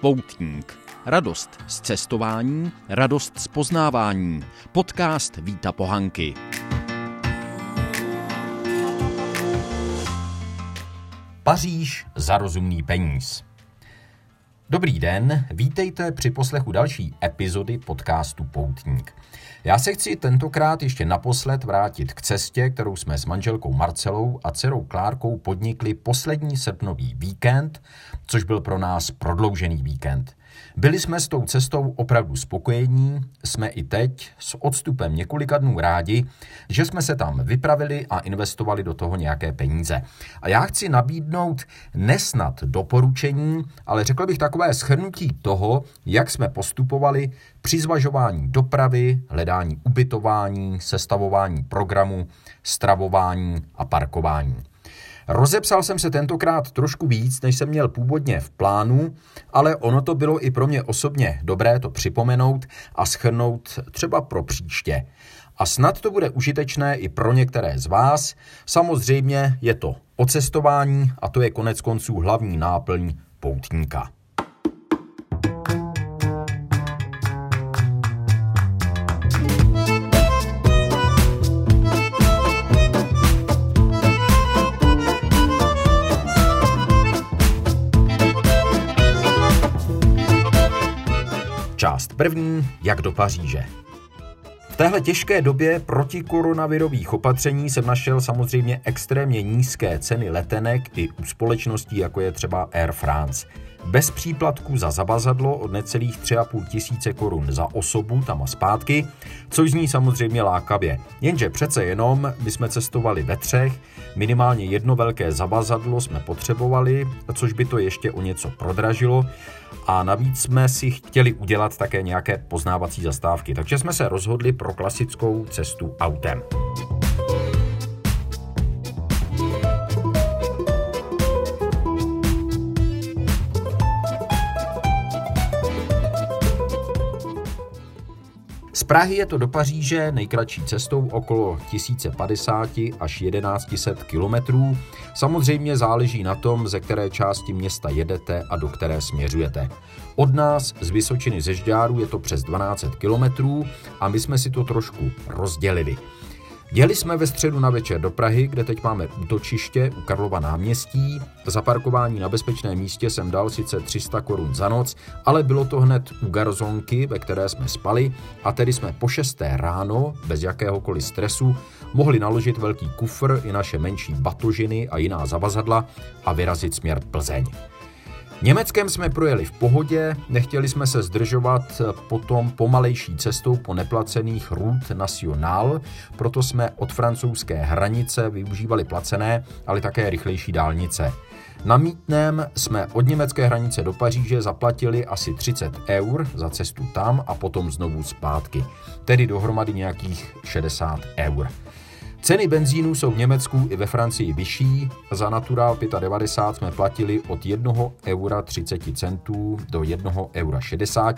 Poutník. Radost z cestování, radost z poznávání. Podcast Víta Pohanky. Paříž za rozumný peníz. Dobrý den, vítejte při poslechu další epizody podcastu Poutník. Já se chci tentokrát ještě naposled vrátit k cestě, kterou jsme s manželkou Marcelou a dcerou Klárkou podnikli poslední srpnový víkend, což byl pro nás prodloužený víkend. Byli jsme s tou cestou opravdu spokojení, jsme i teď s odstupem několika dnů rádi, že jsme se tam vypravili a investovali do toho nějaké peníze. A já chci nabídnout nesnad doporučení, ale řekl bych takové schrnutí toho, jak jsme postupovali při zvažování dopravy, hledání ubytování, sestavování programu, stravování a parkování. Rozepsal jsem se tentokrát trošku víc, než jsem měl původně v plánu, ale ono to bylo i pro mě osobně dobré to připomenout a schrnout třeba pro příště. A snad to bude užitečné i pro některé z vás. Samozřejmě je to o cestování a to je konec konců hlavní náplň poutníka. Část první, jak do Paříže. V téhle těžké době protikoronavirových opatření jsem našel samozřejmě extrémně nízké ceny letenek i u společností, jako je třeba Air France. Bez příplatku za zabazadlo od necelých 3,5 tisíce korun za osobu tam a zpátky, což zní samozřejmě lákavě. Jenže přece jenom my jsme cestovali ve třech, minimálně jedno velké zabazadlo jsme potřebovali, což by to ještě o něco prodražilo a navíc jsme si chtěli udělat také nějaké poznávací zastávky, takže jsme se rozhodli pro klasickou cestu autem. Prahy je to do Paříže nejkratší cestou okolo 1050 až 1100 kilometrů. Samozřejmě záleží na tom, ze které části města jedete a do které směřujete. Od nás z Vysočiny ze Žďáru je to přes 12 kilometrů a my jsme si to trošku rozdělili. Jeli jsme ve středu na večer do Prahy, kde teď máme útočiště u Karlova náměstí. Za parkování na bezpečném místě jsem dal sice 300 korun za noc, ale bylo to hned u garzonky, ve které jsme spali a tedy jsme po 6. ráno, bez jakéhokoliv stresu, mohli naložit velký kufr i naše menší batožiny a jiná zavazadla a vyrazit směr Plzeň. Německem jsme projeli v pohodě, nechtěli jsme se zdržovat potom pomalejší cestou po neplacených route national, proto jsme od francouzské hranice využívali placené, ale také rychlejší dálnice. Na mítném jsme od německé hranice do Paříže zaplatili asi 30 eur za cestu tam a potom znovu zpátky, tedy dohromady nějakých 60 eur. Ceny benzínu jsou v Německu i ve Francii vyšší. Za Natural 95 jsme platili od 1 eura 30 centů do 1 eura 60.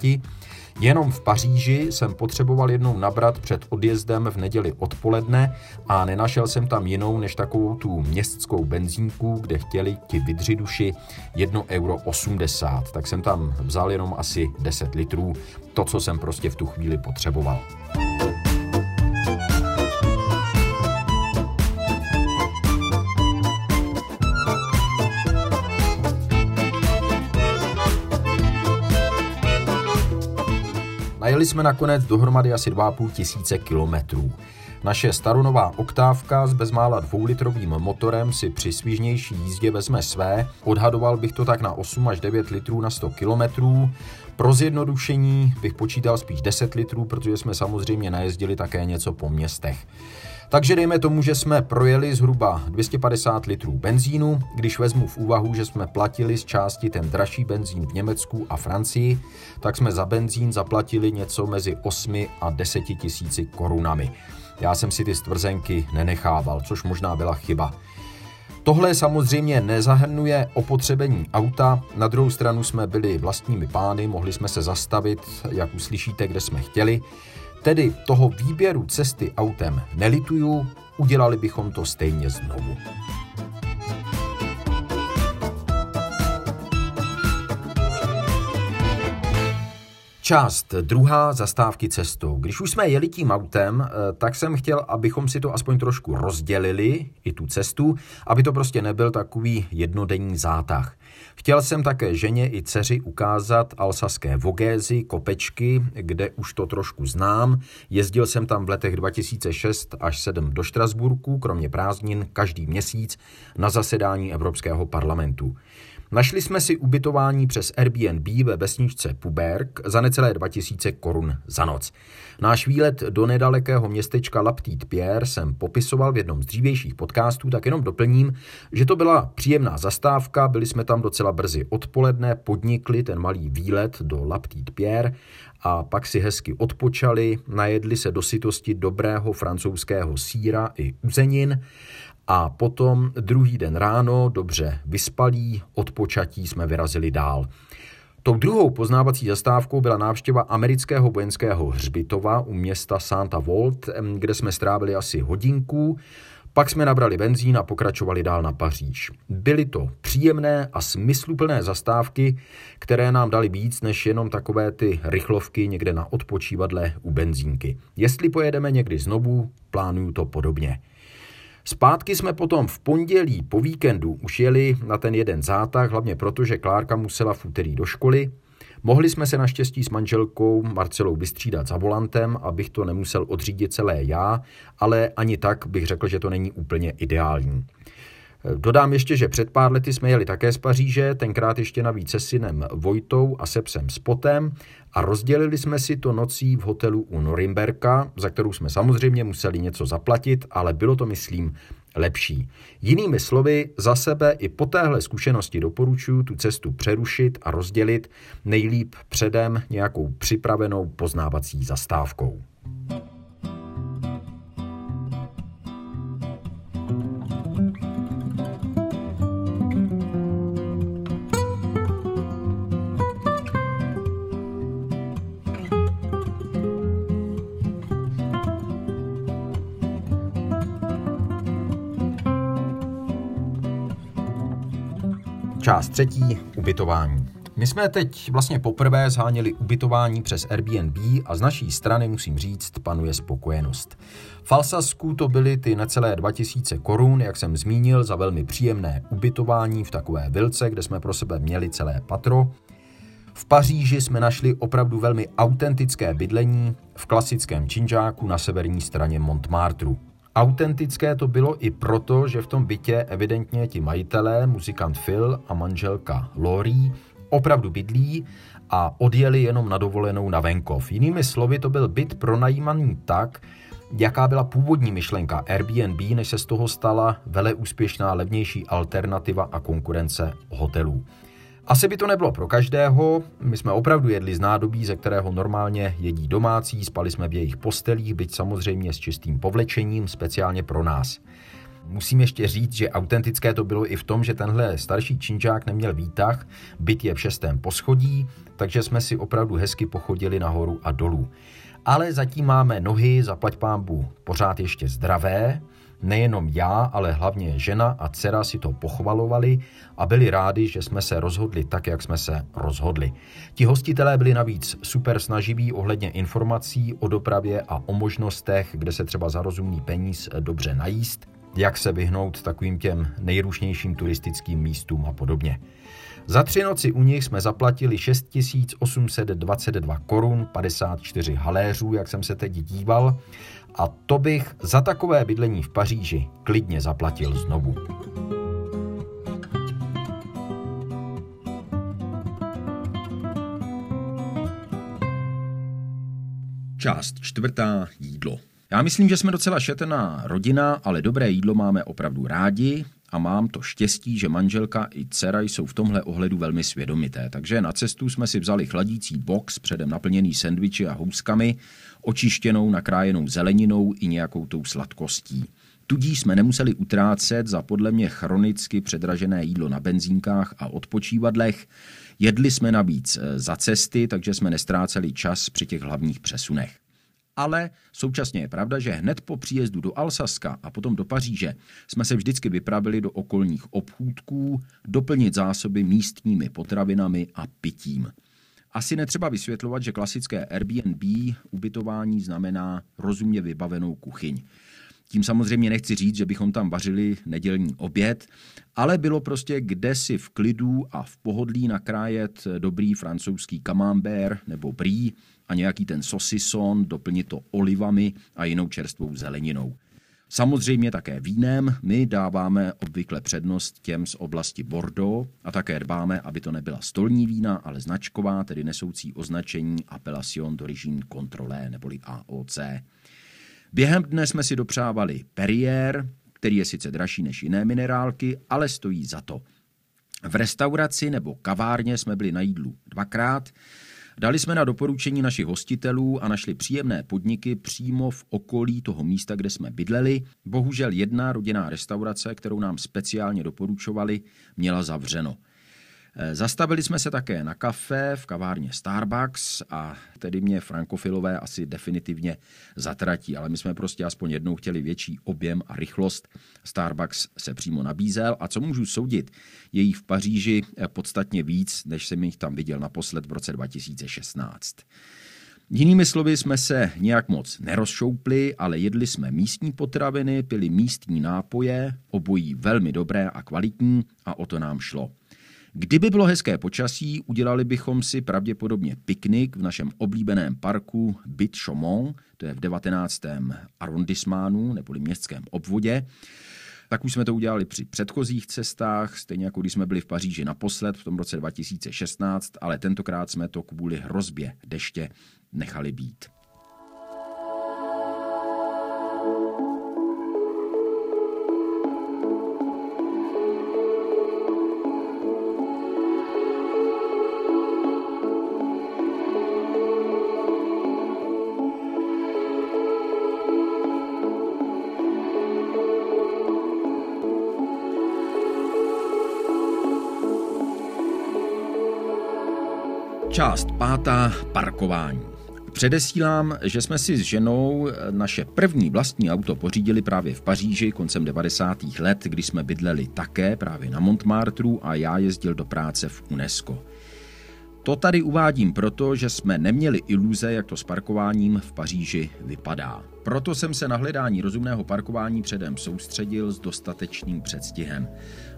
Jenom v Paříži jsem potřeboval jednou nabrat před odjezdem v neděli odpoledne a nenašel jsem tam jinou než takovou tu městskou benzínku, kde chtěli ti vydři duši 1 euro 80. Tak jsem tam vzal jenom asi 10 litrů, to, co jsem prostě v tu chvíli potřeboval. Najeli jsme nakonec dohromady asi 2,5 tisíce kilometrů. Naše staronová oktávka s bezmála dvoulitrovým motorem si při svížnější jízdě vezme své. Odhadoval bych to tak na 8 až 9 litrů na 100 kilometrů. Pro zjednodušení bych počítal spíš 10 litrů, protože jsme samozřejmě najezdili také něco po městech. Takže dejme tomu, že jsme projeli zhruba 250 litrů benzínu, když vezmu v úvahu, že jsme platili z části ten dražší benzín v Německu a Francii, tak jsme za benzín zaplatili něco mezi 8 a 10 tisíci korunami. Já jsem si ty stvrzenky nenechával, což možná byla chyba. Tohle samozřejmě nezahrnuje opotřebení auta, na druhou stranu jsme byli vlastními pány, mohli jsme se zastavit, jak uslyšíte, kde jsme chtěli. Tedy toho výběru cesty autem nelituju, udělali bychom to stejně znovu. Část druhá zastávky cestou. Když už jsme jeli tím autem, eh, tak jsem chtěl, abychom si to aspoň trošku rozdělili, i tu cestu, aby to prostě nebyl takový jednodenní zátah. Chtěl jsem také ženě i dceři ukázat alsaské vogézy, kopečky, kde už to trošku znám. Jezdil jsem tam v letech 2006 až 7 do Štrasburku, kromě prázdnin, každý měsíc na zasedání Evropského parlamentu. Našli jsme si ubytování přes Airbnb ve vesničce Puberk za necelé 2000 korun za noc. Náš výlet do nedalekého městečka Laptít Pierre jsem popisoval v jednom z dřívějších podcastů, tak jenom doplním, že to byla příjemná zastávka, byli jsme tam docela brzy odpoledne, podnikli ten malý výlet do Laptít Pierre a pak si hezky odpočali, najedli se do sytosti dobrého francouzského síra i uzenin a potom druhý den ráno, dobře vyspalí, odpočatí jsme vyrazili dál. Tou druhou poznávací zastávkou byla návštěva amerického vojenského hřbitova u města Santa Volt, kde jsme strávili asi hodinku. Pak jsme nabrali benzín a pokračovali dál na Paříž. Byly to příjemné a smysluplné zastávky, které nám dali víc než jenom takové ty rychlovky někde na odpočívadle u benzínky. Jestli pojedeme někdy znovu, plánuju to podobně. Zpátky jsme potom v pondělí po víkendu už jeli na ten jeden zátah, hlavně proto, že Klárka musela v úterý do školy. Mohli jsme se naštěstí s manželkou Marcelou vystřídat za volantem, abych to nemusel odřídit celé já, ale ani tak bych řekl, že to není úplně ideální. Dodám ještě, že před pár lety jsme jeli také z Paříže, tenkrát ještě navíc se synem Vojtou a se psem Spotem a rozdělili jsme si to nocí v hotelu u Norimberka, za kterou jsme samozřejmě museli něco zaplatit, ale bylo to, myslím, lepší. Jinými slovy, za sebe i po téhle zkušenosti doporučuji tu cestu přerušit a rozdělit nejlíp předem nějakou připravenou poznávací zastávkou. Část třetí, ubytování. My jsme teď vlastně poprvé zháněli ubytování přes Airbnb a z naší strany, musím říct, panuje spokojenost. V Alsasku to byly ty necelé 2000 korun, jak jsem zmínil, za velmi příjemné ubytování v takové vilce, kde jsme pro sebe měli celé patro. V Paříži jsme našli opravdu velmi autentické bydlení v klasickém činžáku na severní straně Montmartru. Autentické to bylo i proto, že v tom bytě evidentně ti majitelé, muzikant Phil a manželka Lori, opravdu bydlí a odjeli jenom na dovolenou na venkov. Jinými slovy, to byl byt pronajímaný tak, jaká byla původní myšlenka Airbnb, než se z toho stala vele úspěšná levnější alternativa a konkurence hotelů. Asi by to nebylo pro každého, my jsme opravdu jedli z nádobí, ze kterého normálně jedí domácí, spali jsme v jejich postelích, byť samozřejmě s čistým povlečením, speciálně pro nás. Musím ještě říct, že autentické to bylo i v tom, že tenhle starší činžák neměl výtah, byt je v šestém poschodí, takže jsme si opravdu hezky pochodili nahoru a dolů. Ale zatím máme nohy, zaplať pámbu, pořád ještě zdravé, Nejenom já, ale hlavně žena a dcera si to pochvalovali a byli rádi, že jsme se rozhodli tak, jak jsme se rozhodli. Ti hostitelé byli navíc super snaživí ohledně informací o dopravě a o možnostech, kde se třeba za rozumný peníz dobře najíst, jak se vyhnout takovým těm nejrušnějším turistickým místům a podobně. Za tři noci u nich jsme zaplatili 6822 korun 54 haléřů, jak jsem se teď díval, a to bych za takové bydlení v Paříži klidně zaplatil znovu. Část čtvrtá jídlo. Já myslím, že jsme docela šetrná rodina, ale dobré jídlo máme opravdu rádi a mám to štěstí, že manželka i dcera jsou v tomhle ohledu velmi svědomité. Takže na cestu jsme si vzali chladící box, předem naplněný sendviči a houskami, očištěnou, nakrájenou zeleninou i nějakou tou sladkostí. Tudíž jsme nemuseli utrácet za podle mě chronicky předražené jídlo na benzínkách a odpočívadlech. Jedli jsme navíc eh, za cesty, takže jsme nestráceli čas při těch hlavních přesunech. Ale současně je pravda, že hned po příjezdu do Alsaska a potom do Paříže jsme se vždycky vypravili do okolních obchůdků doplnit zásoby místními potravinami a pitím. Asi netřeba vysvětlovat, že klasické Airbnb ubytování znamená rozumně vybavenou kuchyň. Tím samozřejmě nechci říct, že bychom tam vařili nedělní oběd, ale bylo prostě kde si v klidu a v pohodlí nakrájet dobrý francouzský camembert nebo brie a nějaký ten sosison, doplnit to olivami a jinou čerstvou zeleninou. Samozřejmě také vínem my dáváme obvykle přednost těm z oblasti Bordeaux a také dbáme, aby to nebyla stolní vína, ale značková, tedy nesoucí označení Appellation d'origine contrôlée neboli AOC. Během dne jsme si dopřávali Perrier, který je sice dražší než jiné minerálky, ale stojí za to. V restauraci nebo kavárně jsme byli na jídlu dvakrát, Dali jsme na doporučení našich hostitelů a našli příjemné podniky přímo v okolí toho místa, kde jsme bydleli. Bohužel jedna rodinná restaurace, kterou nám speciálně doporučovali, měla zavřeno. Eh, zastavili jsme se také na kafe v kavárně Starbucks a tedy mě frankofilové asi definitivně zatratí, ale my jsme prostě aspoň jednou chtěli větší objem a rychlost. Starbucks se přímo nabízel a co můžu soudit, je jich v Paříži eh, podstatně víc, než jsem jich tam viděl naposled v roce 2016. Jinými slovy jsme se nějak moc nerozšoupli, ale jedli jsme místní potraviny, pili místní nápoje, obojí velmi dobré a kvalitní a o to nám šlo. Kdyby bylo hezké počasí, udělali bychom si pravděpodobně piknik v našem oblíbeném parku Bit Chaumont, to je v 19. arrondissementu, neboli městském obvodě. Tak už jsme to udělali při předchozích cestách, stejně jako když jsme byli v Paříži naposled v tom roce 2016, ale tentokrát jsme to kvůli hrozbě deště nechali být. Část pátá parkování. Předesílám, že jsme si s ženou naše první vlastní auto pořídili právě v Paříži koncem 90. let, kdy jsme bydleli také právě na Montmartru a já jezdil do práce v UNESCO. To tady uvádím proto, že jsme neměli iluze, jak to s parkováním v Paříži vypadá. Proto jsem se na hledání rozumného parkování předem soustředil s dostatečným předstihem.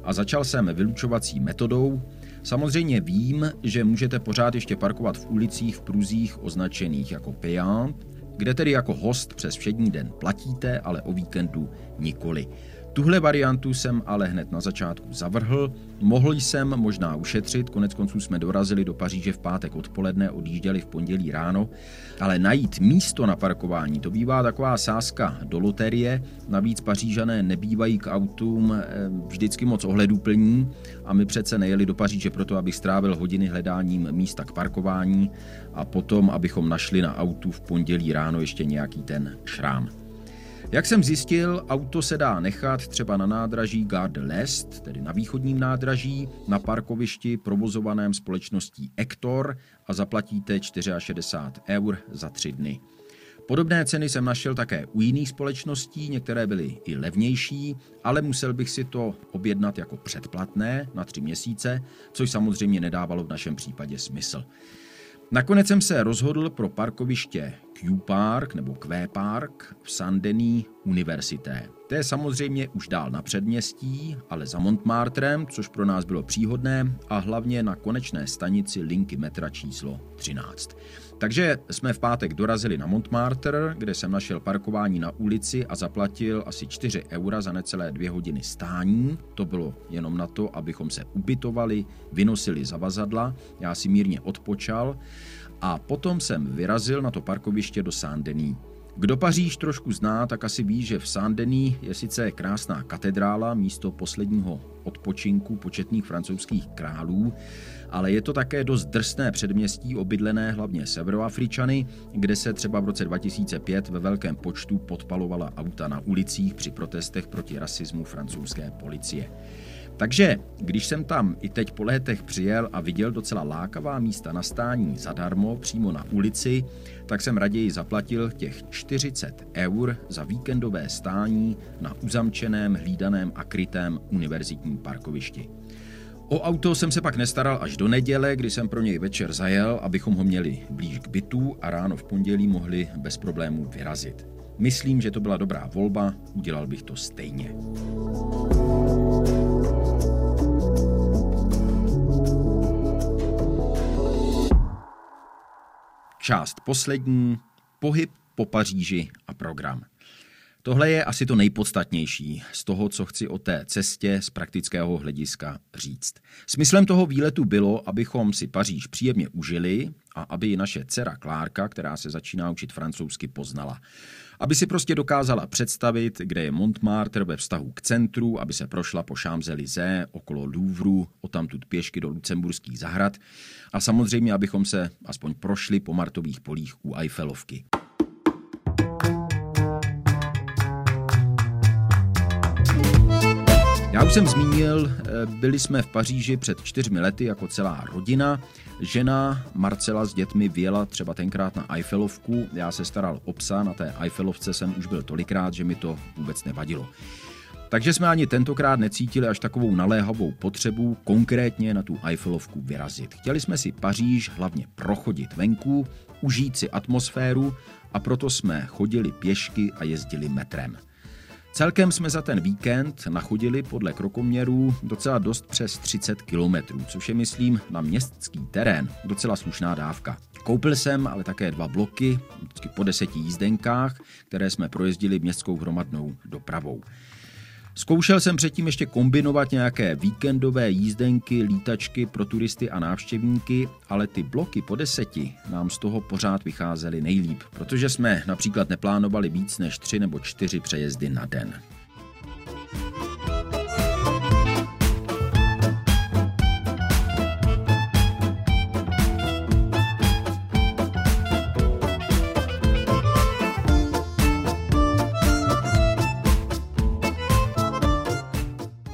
A začal jsem vylučovací metodou, Samozřejmě vím, že můžete pořád ještě parkovat v ulicích v pruzích označených jako payant, kde tedy jako host přes všední den platíte, ale o víkendu nikoli. Tuhle variantu jsem ale hned na začátku zavrhl. Mohl jsem možná ušetřit, konec konců jsme dorazili do Paříže v pátek odpoledne, odjížděli v pondělí ráno, ale najít místo na parkování, to bývá taková sázka do loterie, navíc Pařížané nebývají k autům eh, vždycky moc ohleduplní a my přece nejeli do Paříže proto, abych strávil hodiny hledáním místa k parkování a potom, abychom našli na autu v pondělí ráno ještě nějaký ten šrám. Jak jsem zjistil, auto se dá nechat třeba na nádraží Gare l'Est, tedy na východním nádraží, na parkovišti provozovaném společností Ektor a zaplatíte 64 eur za tři dny. Podobné ceny jsem našel také u jiných společností, některé byly i levnější, ale musel bych si to objednat jako předplatné na tři měsíce, což samozřejmě nedávalo v našem případě smysl. Nakonec jsem se rozhodl pro parkoviště Q Park nebo Q Park v Saint-Denis univerzité. To je samozřejmě už dál na předměstí, ale za Montmartrem, což pro nás bylo příhodné a hlavně na konečné stanici linky metra číslo 13. Takže jsme v pátek dorazili na Montmartre, kde jsem našel parkování na ulici a zaplatil asi 4 eura za necelé dvě hodiny stání. To bylo jenom na to, abychom se ubytovali, vynosili zavazadla, já si mírně odpočal a potom jsem vyrazil na to parkoviště do Saint-Denis. Kdo Paříž trošku zná, tak asi ví, že v Saint-Denis je sice krásná katedrála, místo posledního odpočinku početných francouzských králů, ale je to také dost drsné předměstí obydlené hlavně severoafričany, kde se třeba v roce 2005 ve velkém počtu podpalovala auta na ulicích při protestech proti rasismu francouzské policie. Takže když jsem tam i teď po létech přijel a viděl docela lákavá místa na stání zadarmo přímo na ulici, tak jsem raději zaplatil těch 40 eur za víkendové stání na uzamčeném, hlídaném a krytém univerzitním parkovišti. O auto jsem se pak nestaral až do neděle, kdy jsem pro něj večer zajel, abychom ho měli blíž k bytu a ráno v pondělí mohli bez problémů vyrazit. Myslím, že to byla dobrá volba, udělal bych to stejně. Část poslední. Pohyb po Paříži a program. Tohle je asi to nejpodstatnější z toho, co chci o té cestě z praktického hlediska říct. Smyslem toho výletu bylo, abychom si Paříž příjemně užili a aby i naše dcera Klárka, která se začíná učit francouzsky, poznala. Aby si prostě dokázala představit, kde je Montmartre ve vztahu k centru, aby se prošla po Champs-Élysées, okolo Louvru, o tamtud pěšky do lucemburských zahrad a samozřejmě, abychom se aspoň prošli po martových polích u Eiffelovky. Já už jsem zmínil, eh, byli jsme v Paříži před čtyřmi lety jako celá rodina. Žena Marcela s dětmi věla třeba tenkrát na Eiffelovku. Já se staral o psa, na té Eiffelovce jsem už byl tolikrát, že mi to vůbec nevadilo. Takže jsme ani tentokrát necítili až takovou naléhavou potřebu konkrétně na tu Eiffelovku vyrazit. Chtěli jsme si Paříž hlavně prochodit venku, užít si atmosféru a proto jsme chodili pěšky a jezdili metrem. Celkem jsme za ten víkend nachodili podle krokoměrů docela dost přes 30 kilometrů, což je, myslím, na městský terén docela slušná dávka. Koupil jsem ale také dva bloky, po deseti jízdenkách, které jsme projezdili městskou hromadnou dopravou. Zkoušel jsem předtím ještě kombinovat nějaké víkendové jízdenky, lítačky pro turisty a návštěvníky, ale ty bloky po deseti nám z toho pořád vycházely nejlíp, protože jsme například neplánovali víc než tři nebo čtyři přejezdy na den.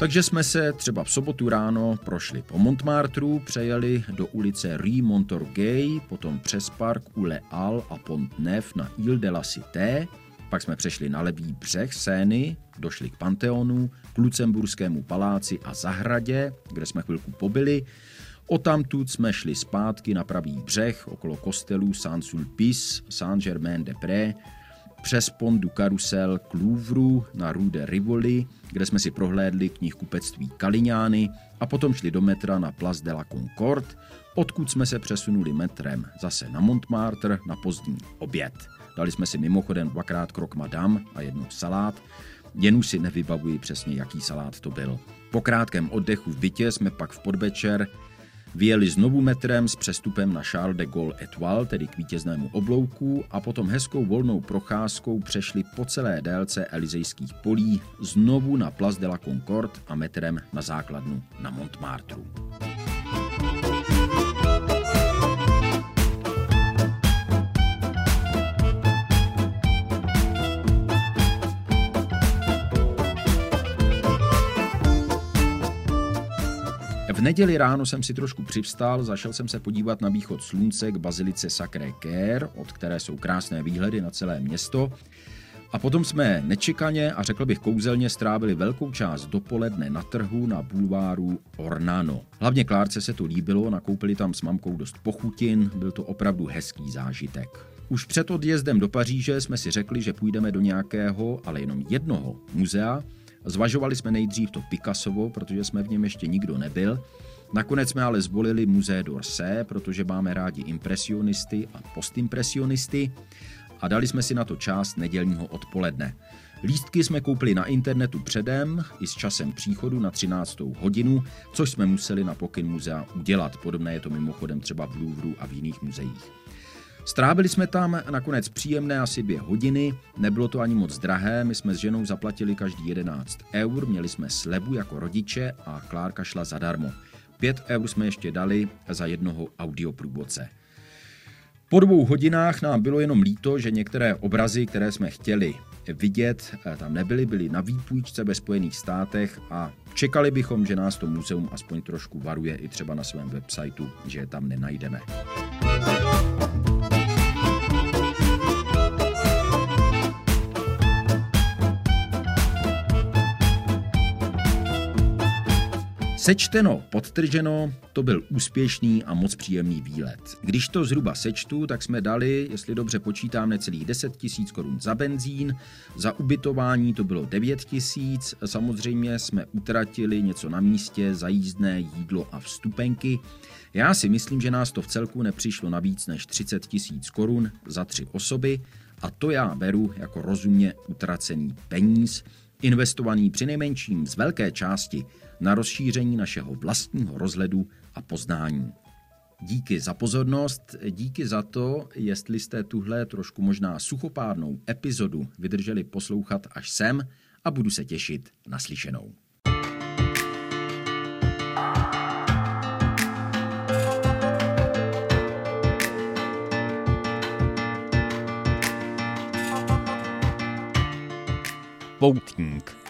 Takže jsme se třeba v sobotu ráno prošli po Montmartru, přejeli do ulice Rue Montorgueil, potom přes park u Le Al a Pont Neuf na Ile de la Cité, pak jsme přešli na levý břeh Sény, došli k Panteonu, k Lucemburskému paláci a zahradě, kde jsme chvilku pobyli. O tamtud jsme šli zpátky na pravý břeh okolo kostelů Saint-Sulpice, Saint-Germain-des-Prés, přes Pont du Carusel k Louvru na Rue de Rivoli, kde jsme si prohlédli knihkupectví Kaliňány a potom šli do metra na Place de la Concorde, odkud jsme se přesunuli metrem zase na Montmartre na pozdní oběd. Dali jsme si mimochodem dvakrát krok madam a jednu salát, jen už si nevybavuji přesně, jaký salát to byl. Po krátkém oddechu v bytě jsme pak v podvečer Vyjeli znovu metrem s přestupem na Charles de Gaulle Etoile, tedy k vítěznému oblouku, a potom hezkou volnou procházkou přešli po celé délce Elizejských polí znovu na Place de la Concorde a metrem na základnu na Montmartre. V neděli ráno jsem si trošku přivstal, zašel jsem se podívat na východ slunce k bazilice Sacré Cœur, od které jsou krásné výhledy na celé město. A potom jsme nečekaně a řekl bych kouzelně strávili velkou část dopoledne na trhu na bulváru Ornano. Hlavně Klárce se to líbilo, nakoupili tam s mamkou dost pochutin, byl to opravdu hezký zážitek. Už před odjezdem do Paříže jsme si řekli, že půjdeme do nějakého, ale jenom jednoho muzea, Zvažovali jsme nejdřív to Picassovo, protože jsme v něm ještě nikdo nebyl. Nakonec jsme ale zvolili Musée d'Orsay, protože máme rádi impresionisty a postimpresionisty a dali jsme si na to část nedělního odpoledne. Lístky jsme koupili na internetu předem i s časem příchodu na 13. hodinu, což jsme museli na pokyn muzea udělat. Podobné je to mimochodem třeba v Louvru a v jiných muzeích. Strávili jsme tam nakonec příjemné asi dvě hodiny, nebylo to ani moc drahé, my jsme s ženou zaplatili každý 11 eur, měli jsme slebu jako rodiče a Klárka šla zadarmo. 5 eur jsme ještě dali za jednoho audioprůvodce. Po dvou hodinách nám bylo jenom líto, že některé obrazy, které jsme chtěli vidět, eh, tam nebyly, byly na výpůjčce ve Spojených státech a čekali bychom, že nás to muzeum aspoň trošku varuje i třeba na svém websiteu, že je tam nenajdeme. Sečteno, podtrženo, to byl úspěšný a moc příjemný výlet. Když to zhruba sečtu, tak jsme dali, jestli dobře počítám, necelých 10 tisíc korun za benzín, za ubytování to bylo 9 tisíc, samozřejmě jsme utratili něco na místě, za jízdné, jídlo a vstupenky. Já si myslím, že nás to v celku nepřišlo na víc než 30 tisíc korun za tři osoby a to já beru jako rozumně utracený peníz, investovaný při nejmenším z velké části na rozšíření našeho vlastního rozhledu a poznání. Díky za pozornost, díky za to, jestli jste tuhle trošku možná suchopádnou epizodu vydrželi poslouchat až sem a budu se těšit na slyšenou. Poutník.